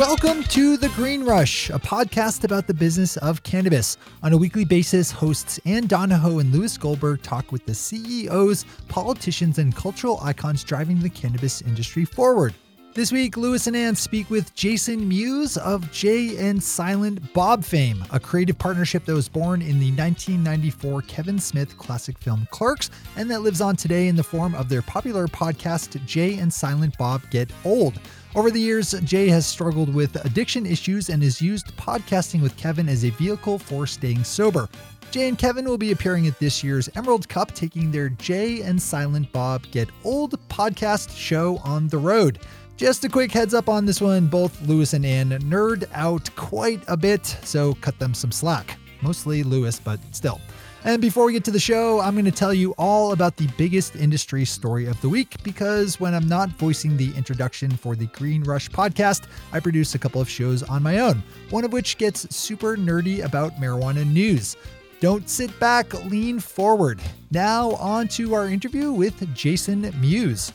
Welcome to The Green Rush, a podcast about the business of cannabis. On a weekly basis, hosts Ann Donahoe and Lewis Goldberg talk with the CEOs, politicians, and cultural icons driving the cannabis industry forward. This week, Lewis and Ann speak with Jason Mewes of Jay and Silent Bob fame, a creative partnership that was born in the 1994 Kevin Smith classic film Clerks and that lives on today in the form of their popular podcast, Jay and Silent Bob Get Old. Over the years, Jay has struggled with addiction issues and has used podcasting with Kevin as a vehicle for staying sober. Jay and Kevin will be appearing at this year's Emerald Cup, taking their Jay and Silent Bob Get Old podcast show on the road. Just a quick heads up on this one both Lewis and Ann nerd out quite a bit, so cut them some slack. Mostly Lewis, but still. And before we get to the show, I'm going to tell you all about the biggest industry story of the week because when I'm not voicing the introduction for the Green Rush podcast, I produce a couple of shows on my own, one of which gets super nerdy about marijuana news. Don't sit back, lean forward. Now, on to our interview with Jason Mewes.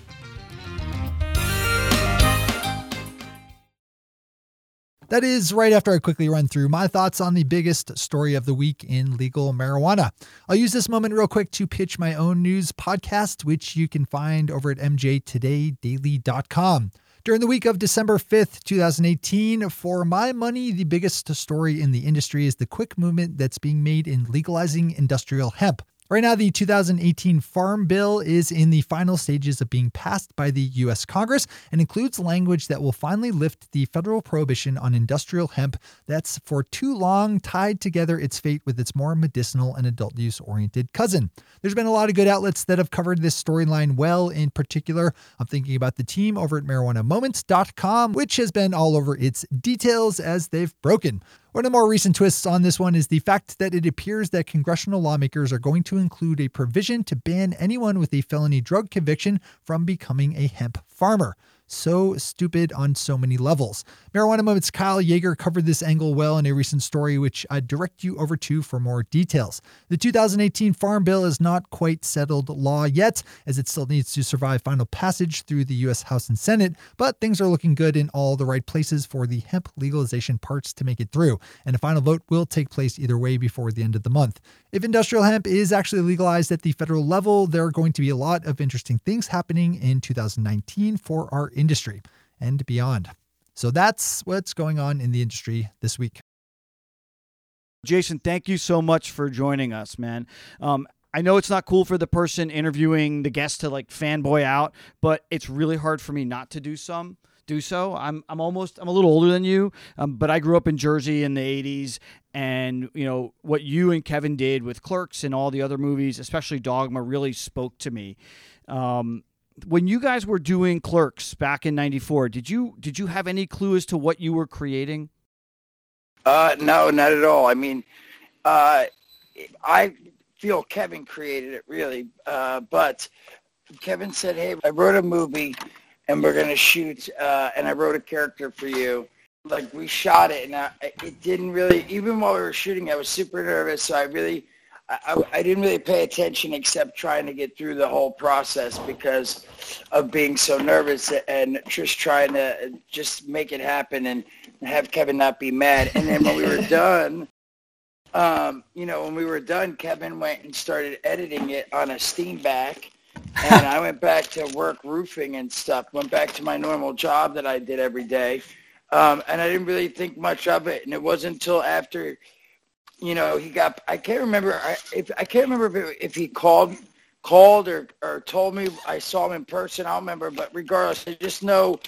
That is right after I quickly run through my thoughts on the biggest story of the week in legal marijuana. I'll use this moment real quick to pitch my own news podcast, which you can find over at mjtodaydaily.com. During the week of December 5th, 2018, for my money, the biggest story in the industry is the quick movement that's being made in legalizing industrial hemp. Right now, the 2018 Farm Bill is in the final stages of being passed by the U.S. Congress and includes language that will finally lift the federal prohibition on industrial hemp that's for too long tied together its fate with its more medicinal and adult use oriented cousin. There's been a lot of good outlets that have covered this storyline well. In particular, I'm thinking about the team over at marijuanamoments.com, which has been all over its details as they've broken. One of the more recent twists on this one is the fact that it appears that congressional lawmakers are going to include a provision to ban anyone with a felony drug conviction from becoming a hemp farmer so stupid on so many levels. Marijuana Moments Kyle Jaeger covered this angle well in a recent story, which I direct you over to for more details. The 2018 Farm Bill is not quite settled law yet, as it still needs to survive final passage through the U.S. House and Senate, but things are looking good in all the right places for the hemp legalization parts to make it through, and a final vote will take place either way before the end of the month. If industrial hemp is actually legalized at the federal level, there are going to be a lot of interesting things happening in 2019 for our industry and beyond. So that's what's going on in the industry this week. Jason, thank you so much for joining us, man. Um, I know it's not cool for the person interviewing the guest to like fanboy out, but it's really hard for me not to do some do so. I'm I'm almost I'm a little older than you, um, but I grew up in Jersey in the '80s, and you know what you and Kevin did with Clerks and all the other movies, especially Dogma, really spoke to me. Um, when you guys were doing Clerks back in '94, did you did you have any clue as to what you were creating? Uh, no, not at all. I mean, uh, I feel Kevin created it really, uh, but Kevin said, "Hey, I wrote a movie, and we're gonna shoot, uh, and I wrote a character for you." Like we shot it, and I, it didn't really. Even while we were shooting, I was super nervous, so I really I, I, didn't really pay attention except trying to get through the whole process because of being so nervous and just trying to just make it happen and have Kevin not be mad. And then when we were done, um, you know, when we were done, Kevin went and started editing it on a Steenbeck. And I went back to work roofing and stuff, went back to my normal job that I did every day. Um, and I didn't really think much of it. And it wasn't until after you know, he got. I can't remember. I, if I can't remember if, it, if he called, called or or told me I saw him in person. I don't remember, but regardless, I just know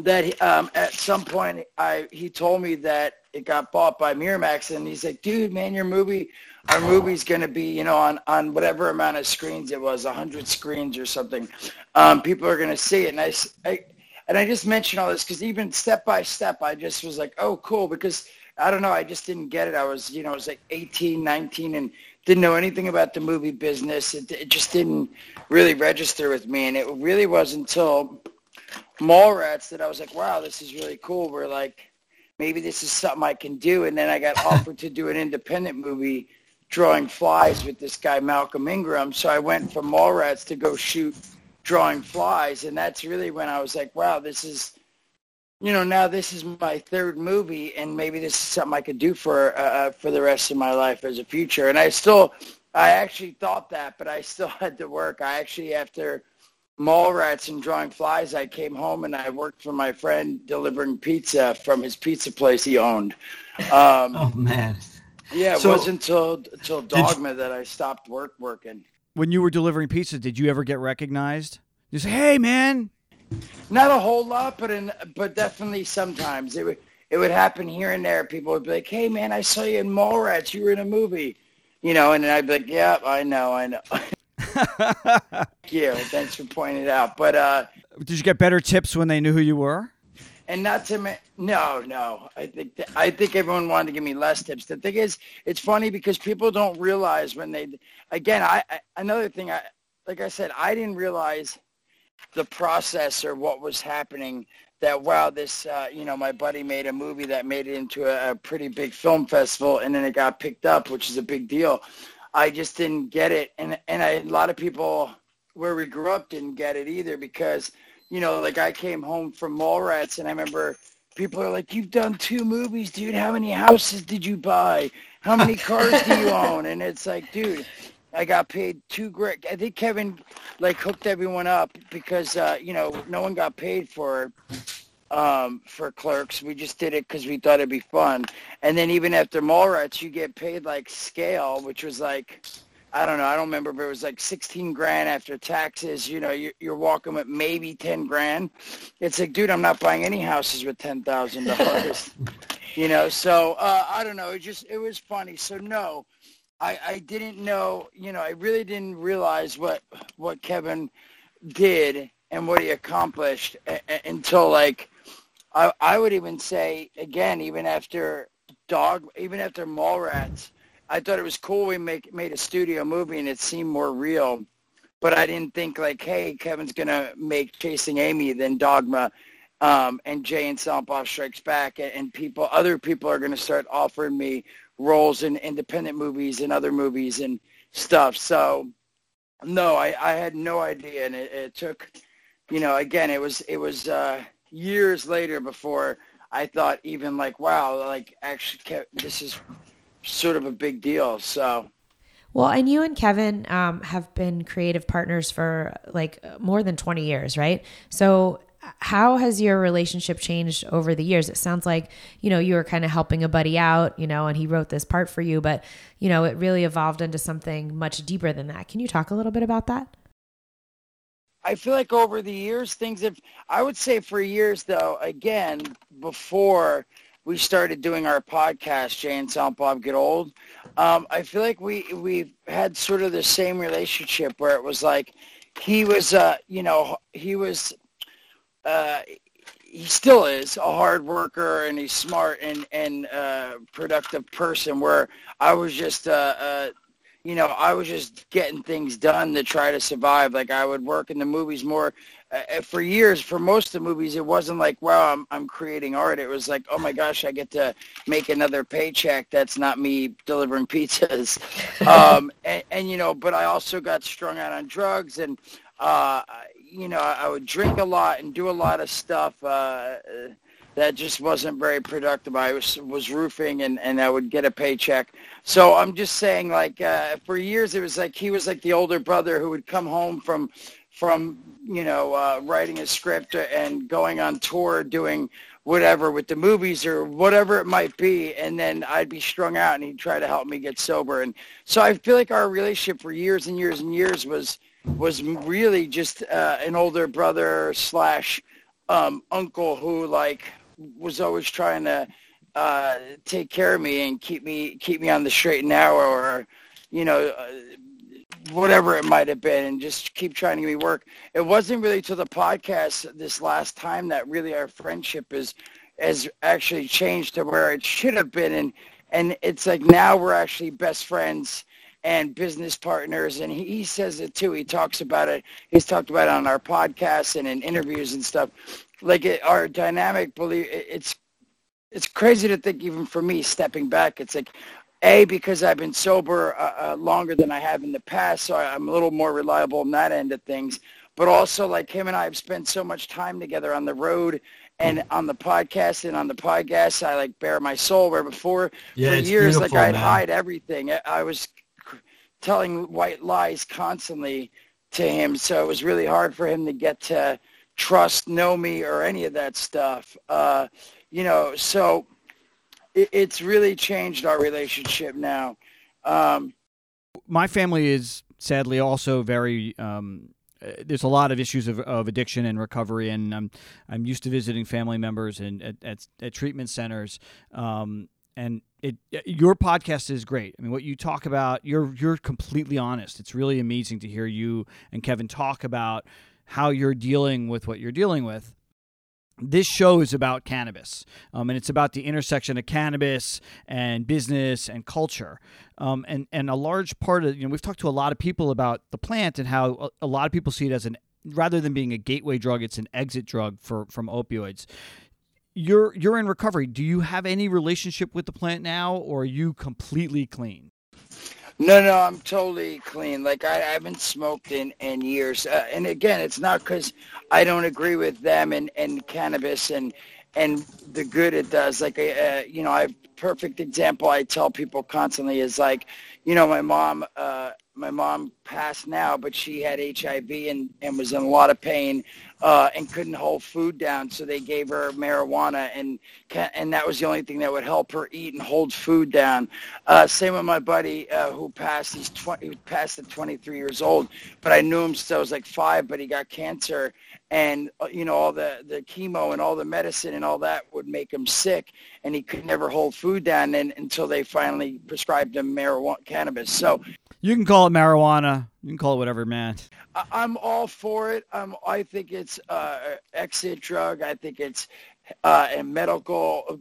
that um, at some point I he told me that it got bought by Miramax, and he's like, "Dude, man, your movie, our movie's gonna be, you know, on on whatever amount of screens it was, a hundred screens or something. Um, people are gonna see it." And I, I and I just mentioned all this because even step by step, I just was like, "Oh, cool," because I don't know. I just didn't get it. I was, you know, I was like 18, 19 and didn't know anything about the movie business. It, it just didn't really register with me. And it really wasn't until Mallrats that I was like, wow, this is really cool. We're like, maybe this is something I can do. And then I got offered to do an independent movie drawing flies with this guy, Malcolm Ingram. So I went from Mallrats to go shoot drawing flies. And that's really when I was like, wow, this is you know, now this is my third movie, and maybe this is something I could do for uh, uh, for the rest of my life as a future. And I still, I actually thought that, but I still had to work. I actually, after Mallrats and Drawing Flies, I came home and I worked for my friend delivering pizza from his pizza place he owned. Um, oh man. Yeah, it so, wasn't until until Dogma you, that I stopped work working. When you were delivering pizza, did you ever get recognized? You say, "Hey, man." Not a whole lot, but in, but definitely sometimes it would it would happen here and there. People would be like, "Hey, man, I saw you in Mallrats. You were in a movie." You know, and I'd be like, "Yeah, I know, I know." Thank you. Thanks for pointing it out. But uh, did you get better tips when they knew who you were? And not to me, no, no. I think th- I think everyone wanted to give me less tips. The thing is, it's funny because people don't realize when they. Again, I, I another thing. I like I said, I didn't realize the process or what was happening. That wow, this uh, you know, my buddy made a movie that made it into a, a pretty big film festival, and then it got picked up, which is a big deal. I just didn't get it, and and I, a lot of people where we grew up didn't get it either because you know, like I came home from Mallrats, and I remember people are like, "You've done two movies, dude. How many houses did you buy? How many cars do you own?" And it's like, dude, I got paid two great. I think Kevin like hooked everyone up because uh, you know no one got paid for um, for clerks. We just did it because we thought it'd be fun. And then even after Mallrats, you get paid like scale, which was like, I don't know, I don't remember, but it was like 16 grand after taxes. You know, you're, you're walking with maybe 10 grand. It's like, dude, I'm not buying any houses with $10,000. you know, so uh, I don't know. It just, it was funny. So no, I, I didn't know, you know, I really didn't realize what, what Kevin did and what he accomplished a, a, until like I, I would even say again, even after Dog, even after Mallrats, I thought it was cool we make made a studio movie and it seemed more real. But I didn't think like, hey, Kevin's gonna make Chasing Amy, then Dogma, um, and Jay and Silent Bob Strikes Back, and, and people, other people are gonna start offering me roles in independent movies and other movies and stuff. So, no, I, I had no idea, and it, it took, you know, again, it was it was. Uh, years later before I thought even like, wow, like actually this is sort of a big deal. So. Well, and you and Kevin um, have been creative partners for like more than 20 years, right? So how has your relationship changed over the years? It sounds like, you know, you were kind of helping a buddy out, you know, and he wrote this part for you, but, you know, it really evolved into something much deeper than that. Can you talk a little bit about that? I feel like over the years, things have, I would say for years though, again, before we started doing our podcast, Jay and Silent Bob Get Old, um, I feel like we, we've had sort of the same relationship where it was like, he was, uh, you know, he was, uh, he still is a hard worker and he's smart and, and, uh, productive person where I was just, uh, uh, you know, I was just getting things done to try to survive. Like I would work in the movies more. Uh, for years, for most of the movies, it wasn't like, wow, I'm, I'm creating art. It was like, oh my gosh, I get to make another paycheck. That's not me delivering pizzas. um, and, and, you know, but I also got strung out on drugs and, uh, you know, I, would drink a lot and do a lot of stuff. Uh, that just wasn't very productive. I was was roofing and and I would get a paycheck. So I'm just saying, like uh, for years, it was like he was like the older brother who would come home from from you know uh, writing a script and going on tour doing whatever with the movies or whatever it might be and then I'd be strung out and he'd try to help me get sober and so I feel like our relationship for years and years and years was was really just uh, an older brother slash um, uncle who like was always trying to uh, take care of me and keep me keep me on the straight and narrow, or you know, uh, whatever it might have been, and just keep trying to give me work. It wasn't really till the podcast this last time that really our friendship is has actually changed to where it should have been, and and it's like now we're actually best friends and business partners and he, he says it too. He talks about it. He's talked about it on our podcast and in interviews and stuff. Like it, our dynamic believe it's it's crazy to think even for me stepping back it's like a because i've been sober uh, uh, longer than i have in the past so i'm a little more reliable on that end of things. But also like him and i have spent so much time together on the road and on the podcast and on the podcast. I like bare my soul where before yeah, for years like I'd man. hide everything. I was telling white lies constantly to him, so it was really hard for him to get to trust, know me, or any of that stuff. Uh, you know, so it, it's really changed our relationship now. Um, My family is sadly also very um, uh, there's a lot of issues of, of addiction and recovery, and I'm I'm used to visiting family members and at, at, at treatment centers. Um, and it your podcast is great. I mean, what you talk about, you're you're completely honest. It's really amazing to hear you and Kevin talk about how you're dealing with what you're dealing with this show is about cannabis, um, and it's about the intersection of cannabis and business and culture. Um, and and a large part of you know we've talked to a lot of people about the plant and how a, lot of people see it as an rather than being a gateway drug, it's an exit drug for from opioids. You're you're in recovery. Do you have any relationship with the plant now, or are you completely clean? No, no, I'm totally clean. Like I, I haven't smoked in in years. Uh, and again, it's not because I don't agree with them and and cannabis and and the good it does. Like uh, you know, I perfect example I tell people constantly is like, you know, my mom. Uh, my mom passed now, but she had HIV and, and was in a lot of pain uh, and couldn't hold food down. So they gave her marijuana, and and that was the only thing that would help her eat and hold food down. Uh, same with my buddy uh, who passed. He's 20, he passed at 23 years old, but I knew him since I was like five. But he got cancer, and uh, you know all the the chemo and all the medicine and all that would make him sick, and he could never hold food down and, until they finally prescribed him marijuana cannabis. So you can call it marijuana. You can call it whatever, man. I'm all for it. Um, I think it's uh, exit drug. I think it's uh, a medical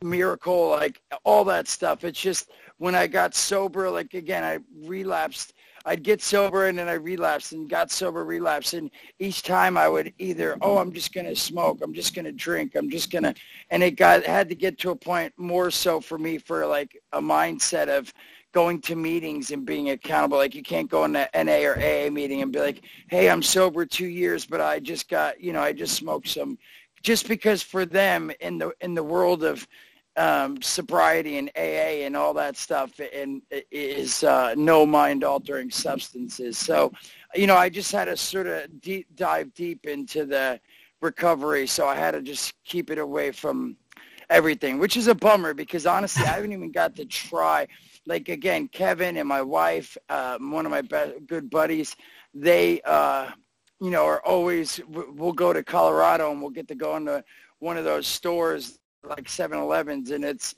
miracle, like all that stuff. It's just when I got sober, like again, I relapsed. I'd get sober and then I relapsed and got sober, relapsed. And each time I would either, oh, I'm just going to smoke. I'm just going to drink. I'm just going to, and it got, had to get to a point more so for me for like a mindset of, going to meetings and being accountable. Like you can't go in an NA or AA meeting and be like, hey, I'm sober two years, but I just got, you know, I just smoked some. Just because for them in the in the world of um, sobriety and AA and all that stuff and is uh, no mind altering substances. So, you know, I just had to sort of deep, dive deep into the recovery. So I had to just keep it away from everything, which is a bummer because honestly, I haven't even got to try. Like again, Kevin and my wife, uh, one of my best, good buddies, they, uh, you know, are always, we'll go to Colorado and we'll get to go into one of those stores like 7-Elevens and it's,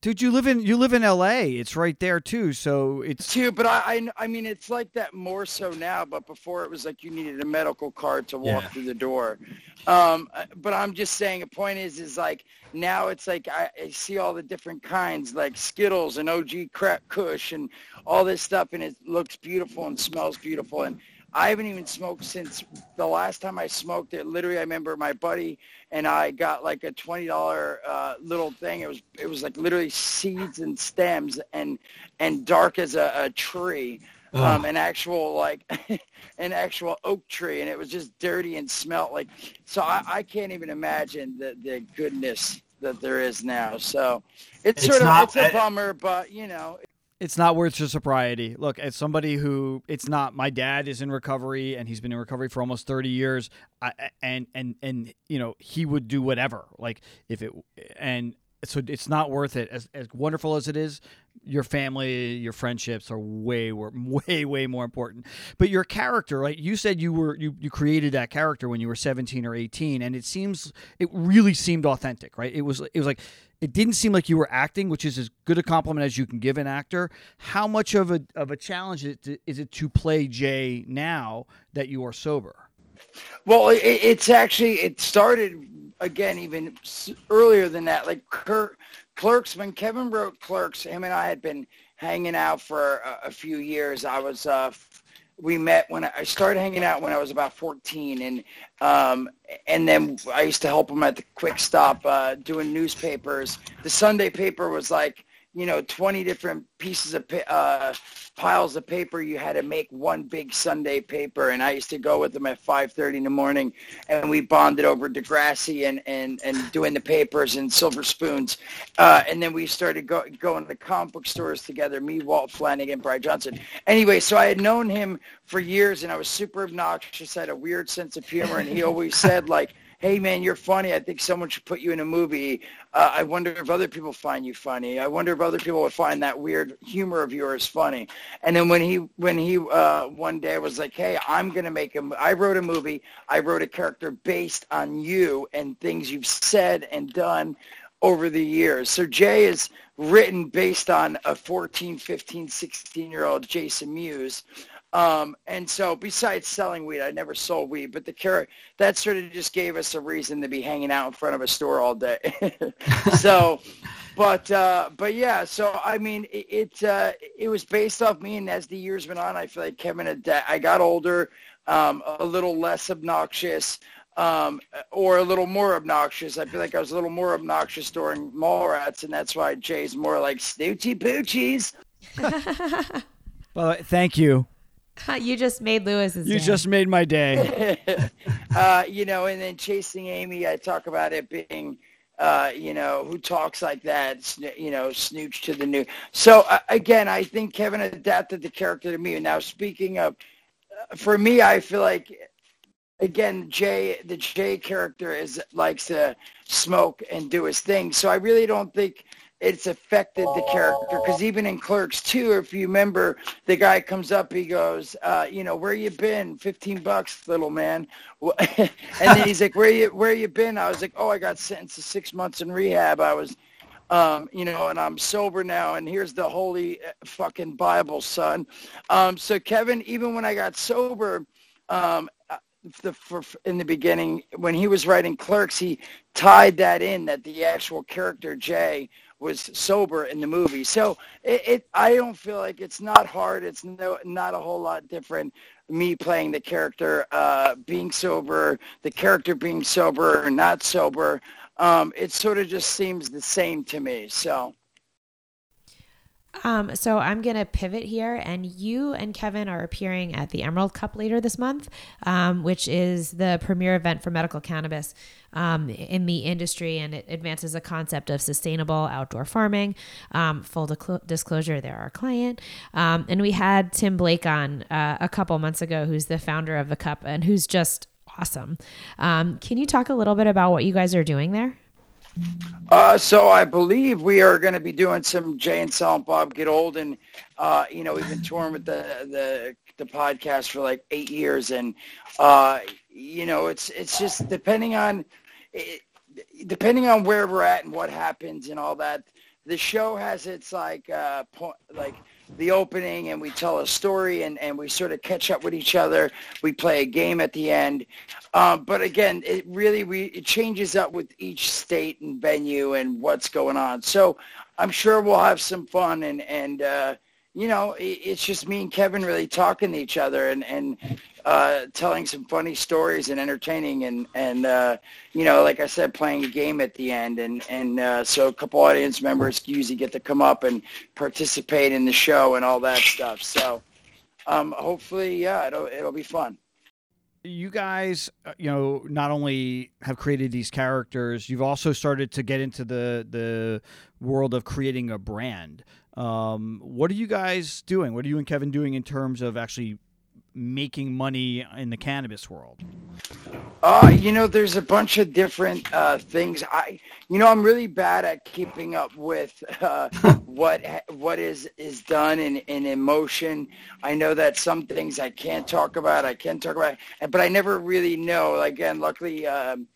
Dude, you live in you live in L.A. It's right there too, so it's too. But I, I, I mean, it's like that more so now. But before, it was like you needed a medical card to walk yeah. through the door. Um, uh, but I'm just saying, a point is, is like now it's like I, I see all the different kinds, like Skittles and OG Crack Kush and all this stuff, and it looks beautiful and smells beautiful. And I haven't even smoked since the last time I smoked it. Literally, I remember my buddy and I got like a twenty dollar uh, little thing. It was it was like literally seeds and stems and and dark as a, a tree, um, an actual like an actual oak tree, and it was just dirty and smelt like. So I, I can't even imagine the the goodness that there is now. So it's, it's sort of not, it's a bummer, but you know it's not worth your sobriety. Look, as somebody who it's not my dad is in recovery and he's been in recovery for almost 30 years I, and and and you know, he would do whatever. Like if it and so it's not worth it as as wonderful as it is. Your family, your friendships are way way way more important. But your character, right? You said you were you you created that character when you were 17 or 18 and it seems it really seemed authentic, right? It was it was like it didn't seem like you were acting, which is as good a compliment as you can give an actor. How much of a of a challenge is it to, is it to play Jay now that you are sober? Well, it, it's actually it started again even earlier than that. Like Kirk, Clerks, when Kevin wrote Clerks, him and I had been hanging out for a, a few years. I was uh, we met when I started hanging out when I was about 14, and um, and then I used to help him at the Quick Stop uh, doing newspapers. The Sunday paper was like you know, 20 different pieces of uh, piles of paper. You had to make one big Sunday paper. And I used to go with them at 5.30 in the morning and we bonded over Degrassi and, and, and doing the papers and silver spoons. Uh, and then we started go, going to the comic book stores together, me, Walt Flanagan, Bryan Johnson. Anyway, so I had known him for years and I was super obnoxious, I had a weird sense of humor. And he always said like, hey man, you're funny. I think someone should put you in a movie. Uh, I wonder if other people find you funny. I wonder if other people would find that weird humor of yours funny. And then when he when he uh, one day was like, hey, I'm gonna make a. I wrote a movie. I wrote a character based on you and things you've said and done over the years. So Jay is written based on a 14, 15, 16 year old Jason Mewes. Um, and so besides selling weed, I never sold weed, but the carrot that sort of just gave us a reason to be hanging out in front of a store all day. so, but, uh, but yeah, so I mean, it, it, uh, it was based off me. And as the years went on, I feel like Kevin had, I got older, um, a little less obnoxious. Um, or a little more obnoxious. I feel like I was a little more obnoxious during Mallrats, and that's why Jay's more like Snootchie Bootchies. well, thank you. You just made Lewis's. You day. just made my day. uh, you know, and then chasing Amy, I talk about it being, uh, you know, who talks like that, you know, snooch to the new. So uh, again, I think Kevin adapted the character to me. Now, speaking of, uh, for me, I feel like. Again, Jay, the Jay character is likes to smoke and do his thing. So I really don't think it's affected the character because even in Clerks 2, if you remember, the guy comes up, he goes, uh, you know, where you been? 15 bucks, little man. and then he's like, where you where you been? I was like, oh, I got sentenced to six months in rehab. I was, um, you know, and I'm sober now, and here's the holy uh, fucking Bible, son. Um, so Kevin, even when I got sober, um, uh, the for, in the beginning when he was writing Clerks, he tied that in that the actual character Jay was sober in the movie. So it, it, I don't feel like it's not hard. It's no not a whole lot different. Me playing the character, uh, being sober, the character being sober or not sober. Um, it sort of just seems the same to me. So. Um, so I'm gonna pivot here, and you and Kevin are appearing at the Emerald Cup later this month, um, which is the premier event for medical cannabis um, in the industry, and it advances a concept of sustainable outdoor farming. Um, full disclosure, they're our client, um, and we had Tim Blake on uh, a couple months ago, who's the founder of the Cup and who's just awesome. Um, can you talk a little bit about what you guys are doing there? Uh, so I believe we are going to be doing some Jay and Silent Bob Get Old, and uh, you know we've been touring with the the the podcast for like eight years, and uh, you know it's it's just depending on it, depending on where we're at and what happens and all that. The show has its like uh, point like the opening and we tell a story and, and we sort of catch up with each other. We play a game at the end. Um, but again, it really we it changes up with each state and venue and what's going on. So I'm sure we'll have some fun and and uh, you know it's just me and Kevin really talking to each other and and uh, telling some funny stories and entertaining and and uh, you know like I said playing a game at the end and and uh, so a couple audience members usually get to come up and participate in the show and all that stuff. So um, hopefully yeah it'll it'll be fun you guys, uh, you know, not only have created these characters, you've also started to get into the the world of creating a brand. Um, what are you guys doing? What are you and Kevin doing in terms of actually making money in the cannabis world? Uh, you know, there's a bunch of different uh, things. I, you know, I'm really bad at keeping up with uh, what what is is done in in emotion. I know that some things I can't talk about. I can talk about, but I never really know. Like, again, luckily. Um,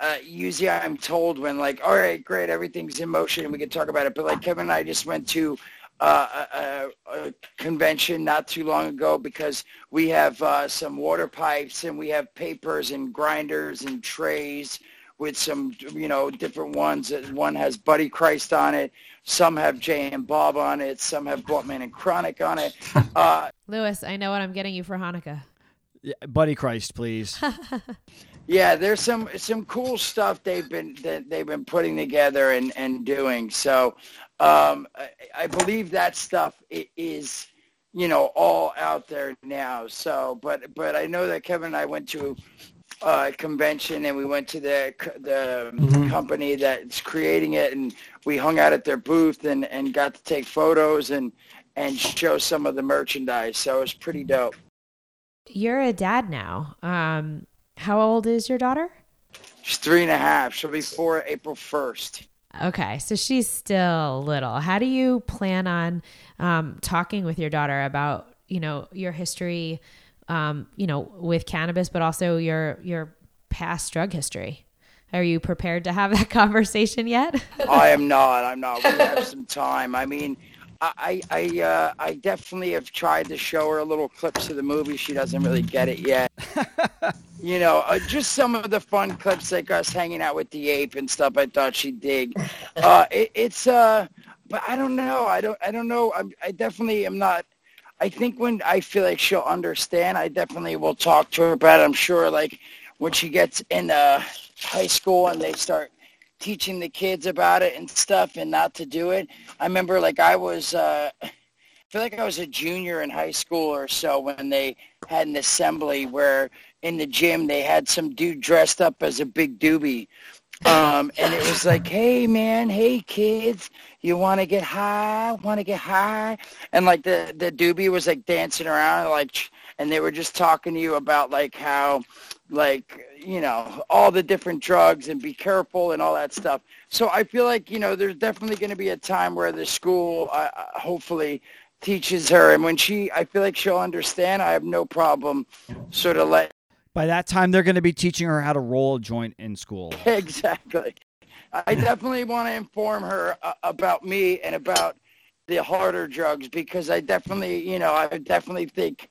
uh, usually I'm told when like, all right, great, everything's in motion and we can talk about it. But like Kevin and I just went to uh, a, a, convention not too long ago because we have uh, some water pipes and we have papers and grinders and trays with some, you know, different ones. One has Buddy Christ on it. Some have Jay and Bob on it. Some have Bluntman and Chronic on it. Uh, Lewis, I know what I'm getting you for Hanukkah. Yeah, Buddy Christ, please. yeah, there's some some cool stuff they've been that they've been putting together and and doing. So um, I, I believe that stuff is you know all out there now. So, but but I know that Kevin and I went to uh, convention and we went to the the mm-hmm. company that's creating it and we hung out at their booth and, and got to take photos and and show some of the merchandise. So it was pretty dope. You're a dad now. Um, how old is your daughter? She's three and a half. She'll be four April first. Okay, so she's still little. How do you plan on um, talking with your daughter about you know your history um, you know, with cannabis, but also your your past drug history. Are you prepared to have that conversation yet? I am not. I'm not. We have some time. I mean, I I uh, I definitely have tried to show her a little clips of the movie. She doesn't really get it yet. you know, uh, just some of the fun clips like us hanging out with the ape and stuff. I thought she'd dig. Uh, it, it's uh, but I don't know. I don't. I don't know. I'm, I definitely am not I think when I feel like she'll understand, I definitely will talk to her about it. I'm sure like when she gets in uh, high school and they start teaching the kids about it and stuff and not to do it. I remember like I was, uh, I feel like I was a junior in high school or so when they had an assembly where in the gym they had some dude dressed up as a big doobie. Um, and it was like, hey man, hey kids, you want to get high? Want to get high? And like the the doobie was like dancing around, like, and they were just talking to you about like how, like you know, all the different drugs and be careful and all that stuff. So I feel like you know, there's definitely going to be a time where the school, uh, uh, hopefully, teaches her, and when she, I feel like she'll understand. I have no problem, sort of let by that time they're going to be teaching her how to roll a joint in school. Exactly. I definitely want to inform her uh, about me and about the harder drugs because I definitely, you know, I definitely think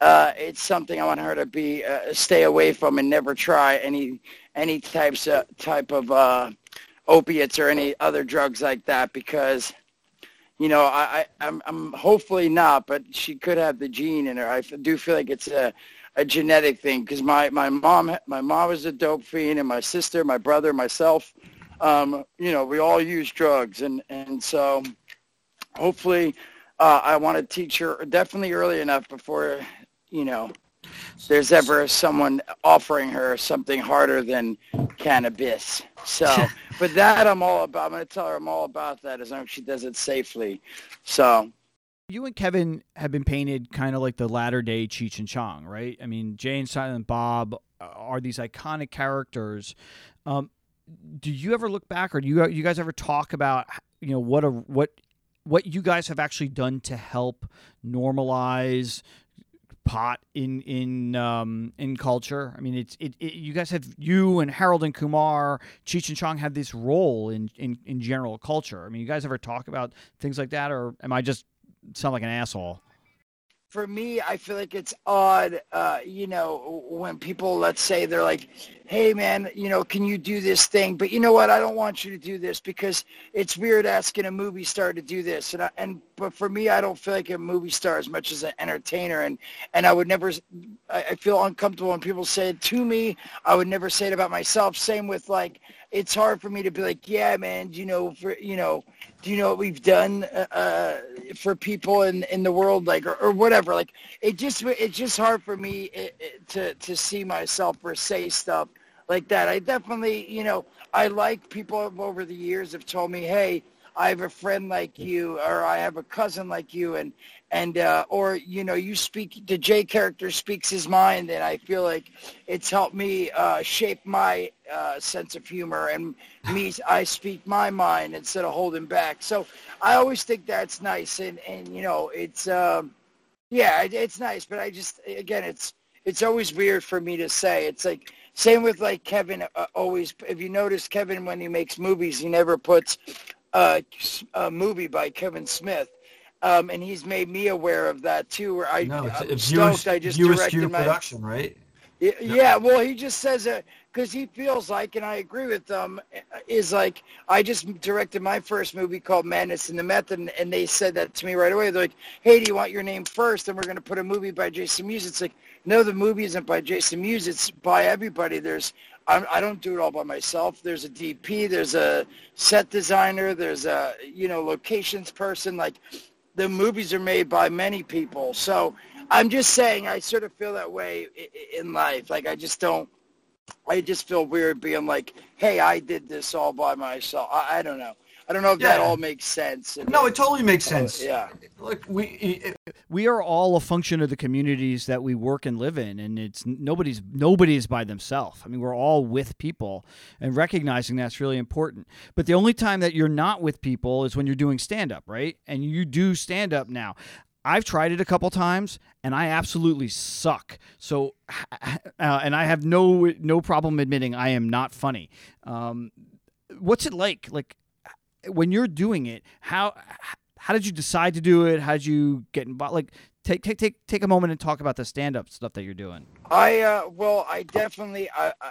uh, it's something I want her to be uh, stay away from and never try any any types of type of uh, opiates or any other drugs like that because you know I, I I'm, I'm hopefully not, but she could have the gene in her. I do feel like it's a a genetic thing because my my mom my mom was a dope fiend and my sister, my brother, myself um, you know, we all use drugs, and and so hopefully, uh, I want to teach her definitely early enough before, you know, there's ever someone offering her something harder than cannabis. So, but that I'm all about. I'm going to tell her I'm all about that as long as she does it safely. So. You and Kevin have been painted kind of like the latter day Cheech and Chong, right? I mean, Jay and Silent Bob are these iconic characters. Um, do you ever look back, or do you you guys ever talk about you know what a what what you guys have actually done to help normalize pot in in um, in culture. I mean, it's it, it, You guys have you and Harold and Kumar, Cheech and Chong have this role in, in in general culture. I mean, you guys ever talk about things like that, or am I just sound like an asshole? for me, I feel like it's odd, uh, you know, when people, let's say, they're like, hey, man, you know, can you do this thing? But you know what? I don't want you to do this because it's weird asking a movie star to do this. And, I, and but for me, I don't feel like a movie star as much as an entertainer. And, and I would never, I, I feel uncomfortable when people say it to me. I would never say it about myself. Same with like, it's hard for me to be like, yeah, man, you know, for, you know, do you know what we've done uh, uh, for people in, in the world, like, or, or whatever. Like, it just, it's just hard for me it, it, to, to see myself or say stuff like that. I definitely, you know, I like people over the years have told me, hey, I have a friend like you, or I have a cousin like you, and and uh, or you know, you speak. The Jay character speaks his mind, and I feel like it's helped me uh, shape my uh, sense of humor, and me, I speak my mind instead of holding back. So I always think that's nice, and and you know, it's um, yeah, it, it's nice, but I just again, it's it's always weird for me to say. It's like same with like Kevin. Uh, always, if you notice, Kevin when he makes movies, he never puts uh, a movie by Kevin Smith. Um, and he's made me aware of that too. Where I, no, it's, I'm stoked. I just directed my production, right? Yeah, well, he just says it because he feels like, and I agree with them, is like I just directed my first movie called Madness in the Method, and, and they said that to me right away. They're like, "Hey, do you want your name first? And we're going to put a movie by Jason Mewes." It's like, no, the movie isn't by Jason Mewes. It's by everybody. There's I'm, I do not do it all by myself. There's a DP. There's a set designer. There's a you know locations person. Like the movies are made by many people. So I'm just saying, I sort of feel that way in life. Like I just don't. I just feel weird being like, "Hey, I did this all by myself." I, I don't know. I don't know if yeah. that all makes sense. No, it totally makes sense. Uh, yeah. Look, we it, we are all a function of the communities that we work and live in, and it's nobody's nobody's by themselves. I mean, we're all with people, and recognizing that's really important. But the only time that you're not with people is when you're doing stand up, right? And you do stand up now. I've tried it a couple times and I absolutely suck. So, uh, and I have no no problem admitting I am not funny. Um, what's it like? Like, when you're doing it, how how did you decide to do it? How did you get involved? Like, take take take take a moment and talk about the stand up stuff that you're doing. I uh, well, I definitely I, I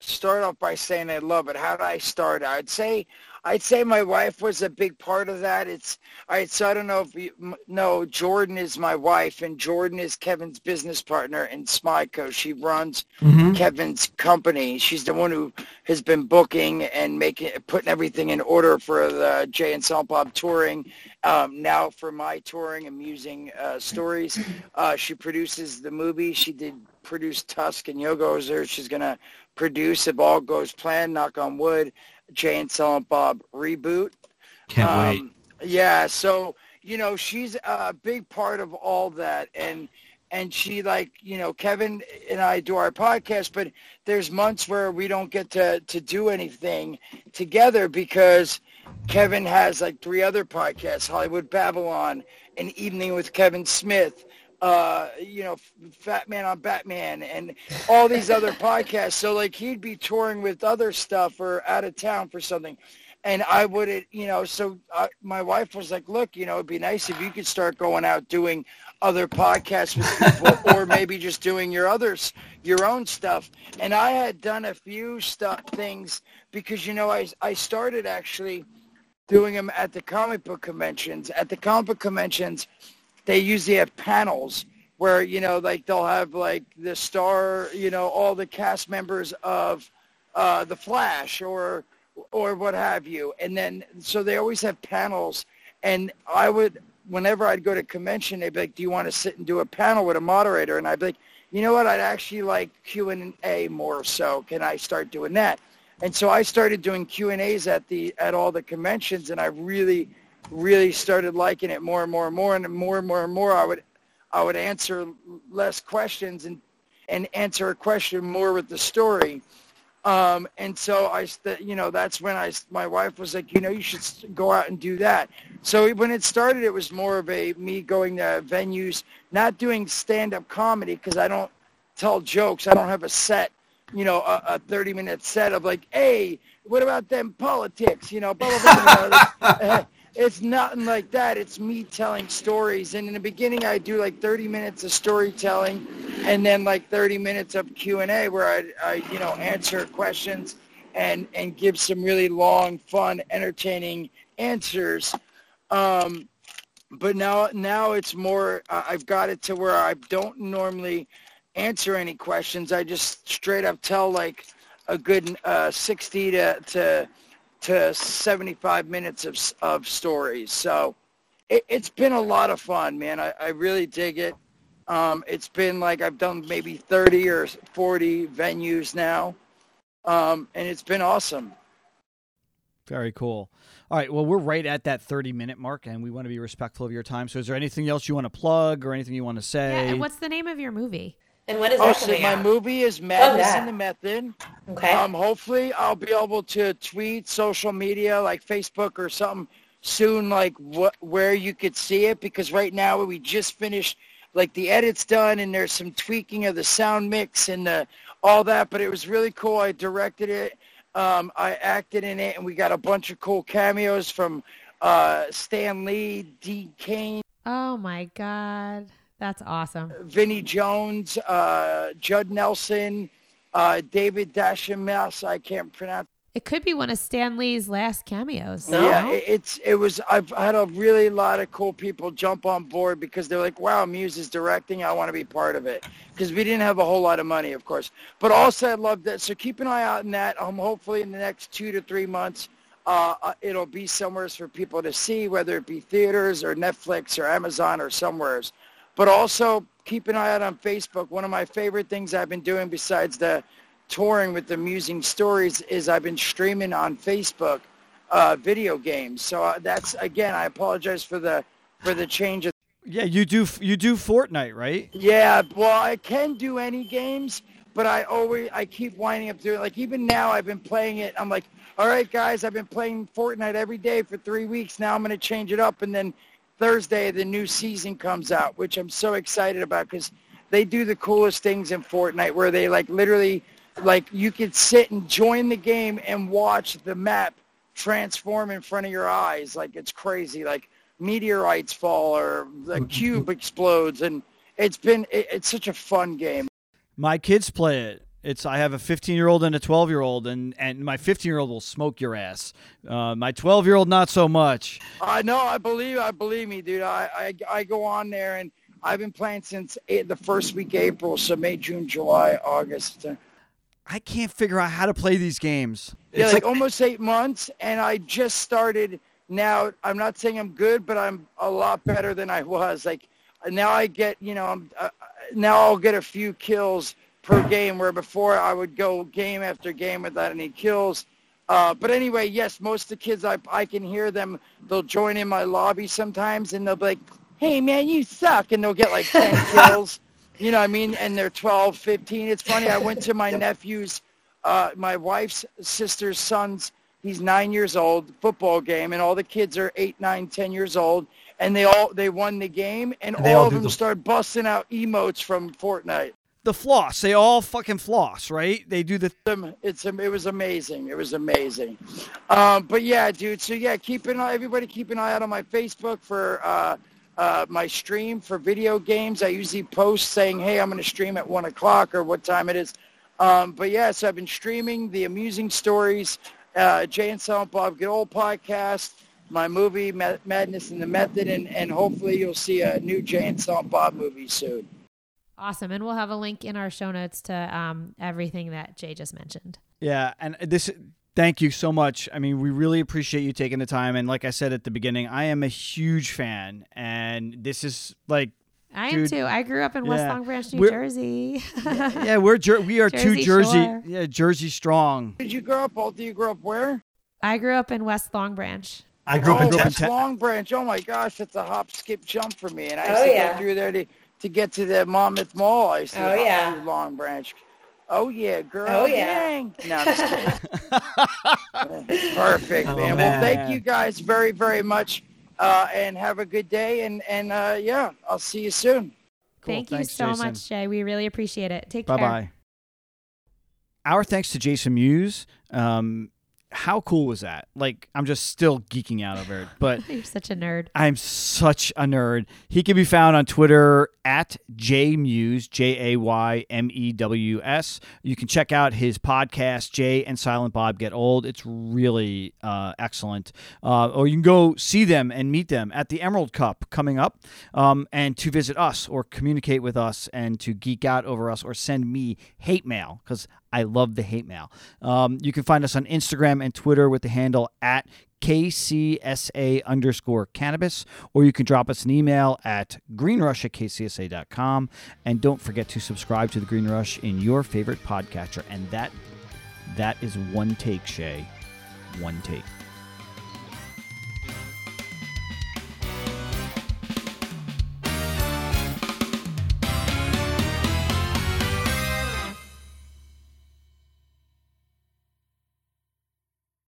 start off by saying I love it. How did I start? I'd say I'd say my wife was a big part of that. It's right. So I don't know if you know Jordan is my wife, and Jordan is Kevin's business partner in SModCo. She runs mm-hmm. Kevin's company. She's the one who has been booking and making putting everything in order for the Jay and Silent Bob touring. Um, now for my touring, amusing uh, stories. Uh, she produces the movie. She did produce Tusk and Yoga She's gonna produce if all goes planned. Knock on wood. Jay and Silent Bob reboot. Can't um, wait. Yeah, so you know she's a big part of all that, and and she like you know Kevin and I do our podcast, but there's months where we don't get to to do anything together because Kevin has like three other podcasts: Hollywood Babble-On, an evening with Kevin Smith, uh, you know, Fat Man on Batman and all these other podcasts. So like he'd be touring with other stuff or out of town for something. And I would, you know, so uh, my wife was like, look, you know, it'd be nice if you could start going out doing other podcasts with people or maybe just doing your others, your own stuff. And I had done a few stuff things because, you know, I, I started actually doing them at the comic book conventions. At the comic book conventions, they usually have panels where you know like they'll have like the star you know all the cast members of uh, the Flash or or what have you, and then so they always have panels, and I would whenever I'd go to convention, they'd be like, "Do you want to sit and do a panel with a moderator?" And I'd be like, "You know what? I'd actually like Q and A more. So can I start doing that?" And so I started doing Q and A's at the at all the conventions, and I really really started liking it more and more and more and more and more and more I would I would answer less questions and and answer a question more with the story. Um, and so I, you know, that's when I, my wife was like, you know, you should go out and do that. So when it started, it was more of a me going to venues, not doing stand-up comedy because I don't tell jokes. I don't have a set, you know, a, a 30-minute set of like, hey, what about them politics? You know, blah, blah, blah. blah. It's nothing like that. It's me telling stories. And in the beginning, I do like 30 minutes of storytelling, and then like 30 minutes of Q and A where I, I, you know, answer questions and and give some really long, fun, entertaining answers. Um, but now now it's more. Uh, I've got it to where I don't normally answer any questions. I just straight up tell like a good uh, 60 to to to 75 minutes of, of stories. So it, has been a lot of fun, man. I, I really dig it. Um, it's been like I've done maybe 30 or 40 venues now, um, and it's been awesome. Very cool. All right. Well, we're right at that 30 minute mark, and we want to be respectful of your time. So, is there anything else you want to plug or anything you want to say? Yeah. And what's the name of your movie? And when is oh, that so my out? movie is Madness oh, in the Method. Okay. Um, hopefully I'll be able to tweet social media like Facebook or something soon, like what where you could see it because right now we just finished like the edits done and there's some tweaking of the sound mix and the, all that, but it was really cool. I directed it. Um, I acted in it and we got a bunch of cool cameos from uh, Stan Lee, Dean Cain. Oh my God. That's awesome. Vinnie Jones, uh, Judd Nelson, uh, David Dashamas. I can't pronounce. It could be one of Stan Lee's last cameos. Yeah, it- it's it was. I've had a really lot of cool people jump on board because they're like, "Wow, Mewes is directing. I want to be part of it." Because we didn't have a whole lot of money, of course. But also, I love that. So keep an eye out in that. Um, hopefully, in the next two to three months, uh, uh, it'll be somewhere for people to see, whether it be theaters or Netflix or Amazon or somewheres. But also keep an eye out on Facebook. One of my favorite things I've been doing besides the touring with the Musing Stories is I've been streaming on Facebook uh, video games. So uh, that's again, I apologize for the for the change of. Yeah, you do you do Fortnite, right? Yeah, well, I can do any games, but I always I keep winding up doing like even now I've been playing it. I'm like, all right, guys, I've been playing Fortnite every day for three weeks. Now I'm going to change it up, and then Thursday the new season comes out, which I'm so excited about because they do the coolest things in Fortnite where they like literally like you could sit and join the game and watch the map transform in front of your eyes. Like it's crazy. Like meteorites fall or the cube explodes and it's been it, it's such a fun game. My kids play it. It's I have a 15 year old and a 12 year old, and and my 15 year old will smoke your ass. Uh, my 12 year old not so much. I know I believe I believe me dude I, I I go on there and I've been playing since eight, the first week April so May June July August I can't figure out how to play these games. yeah It's like, like- almost eight months and I just started now I'm not saying I'm good but I'm a lot better than I was like now I get you know I'm uh, now I'll get a few kills per game where before I would go game after game without any kills. Uh, but anyway yes most of the kids I, I can hear them. They'll join in my lobby sometimes and they'll be like hey man you suck and they'll get like 10 kills. You know what I mean? And they're 12 15 it's funny I went to my nephew's uh, my wife's sister's son's he's nine years old football game and all the kids are eight nine ten years old and they all they won the game and And all all of them the- started busting out emotes from fortnite The floss, they all fucking floss, right? They do the. It's it was amazing. It was amazing. Um, but yeah dude so yeah keep an eye everybody keep an eye out on my facebook for uh, uh, my stream for video games. I usually post saying hey i'm going to stream at one o'clock or what time it is. Um, but yeah so i've been streaming the amusing stories uh, jay and silent bob get old podcast my movie Ma- madness and the method and, and hopefully you'll see a new jay and silent bob movie soon Awesome. And we'll have a link in our show notes to um, everything that Jay just mentioned. Yeah, and this. Thank you so much. I mean, we really appreciate you taking the time. And like I said at the beginning, I am a huge fan, and this is like, I am too. I grew up in West. Long Branch, New We're- Jersey. yeah, we're Jer- we are two Jersey Jersey, Shore. yeah, Jersey strong. did you grow up both of you grow up where I grew up in West Long Branch. I grew up oh, in up in that's Te- Long Branch. Oh my gosh, that's a hop, skip, jump for me. And I used Oh, to yeah. go through there to, to get to the Monmouth Mall. I used to Oh, yeah. Long Branch. Oh yeah, girl. Oh, yeah. Gang. No, I'm just. Perfect, Oh, man. Well, thank you guys very, very much, uh, and have a good day. And and uh, yeah, I'll see you soon. Cool. Thank you so Jason. much, Jay. We really appreciate it. Take Bye care. bye. Bye. Our thanks to Jason Mewes. Um, how cool was that? Like, I'm just still geeking out over it, but You're such a nerd. I'm such a nerd. He can be found on Twitter at jmuse, J A Y M E W S. You can check out his podcast, Jay and Silent Bob Get Old. It's really uh, excellent. Uh, or you can go see them and meet them at the Emerald Cup coming up, um, and to visit us or communicate with us and to geek out over us or send me hate mail because I love the hate mail. Um, you can find us on Instagram and Twitter with the handle at KCSA underscore cannabis, or you can drop us an email at greenrush at kcsa.com. And don't forget to subscribe to the Green Rush in your favorite podcatcher. And that that is one take, Shay. One take.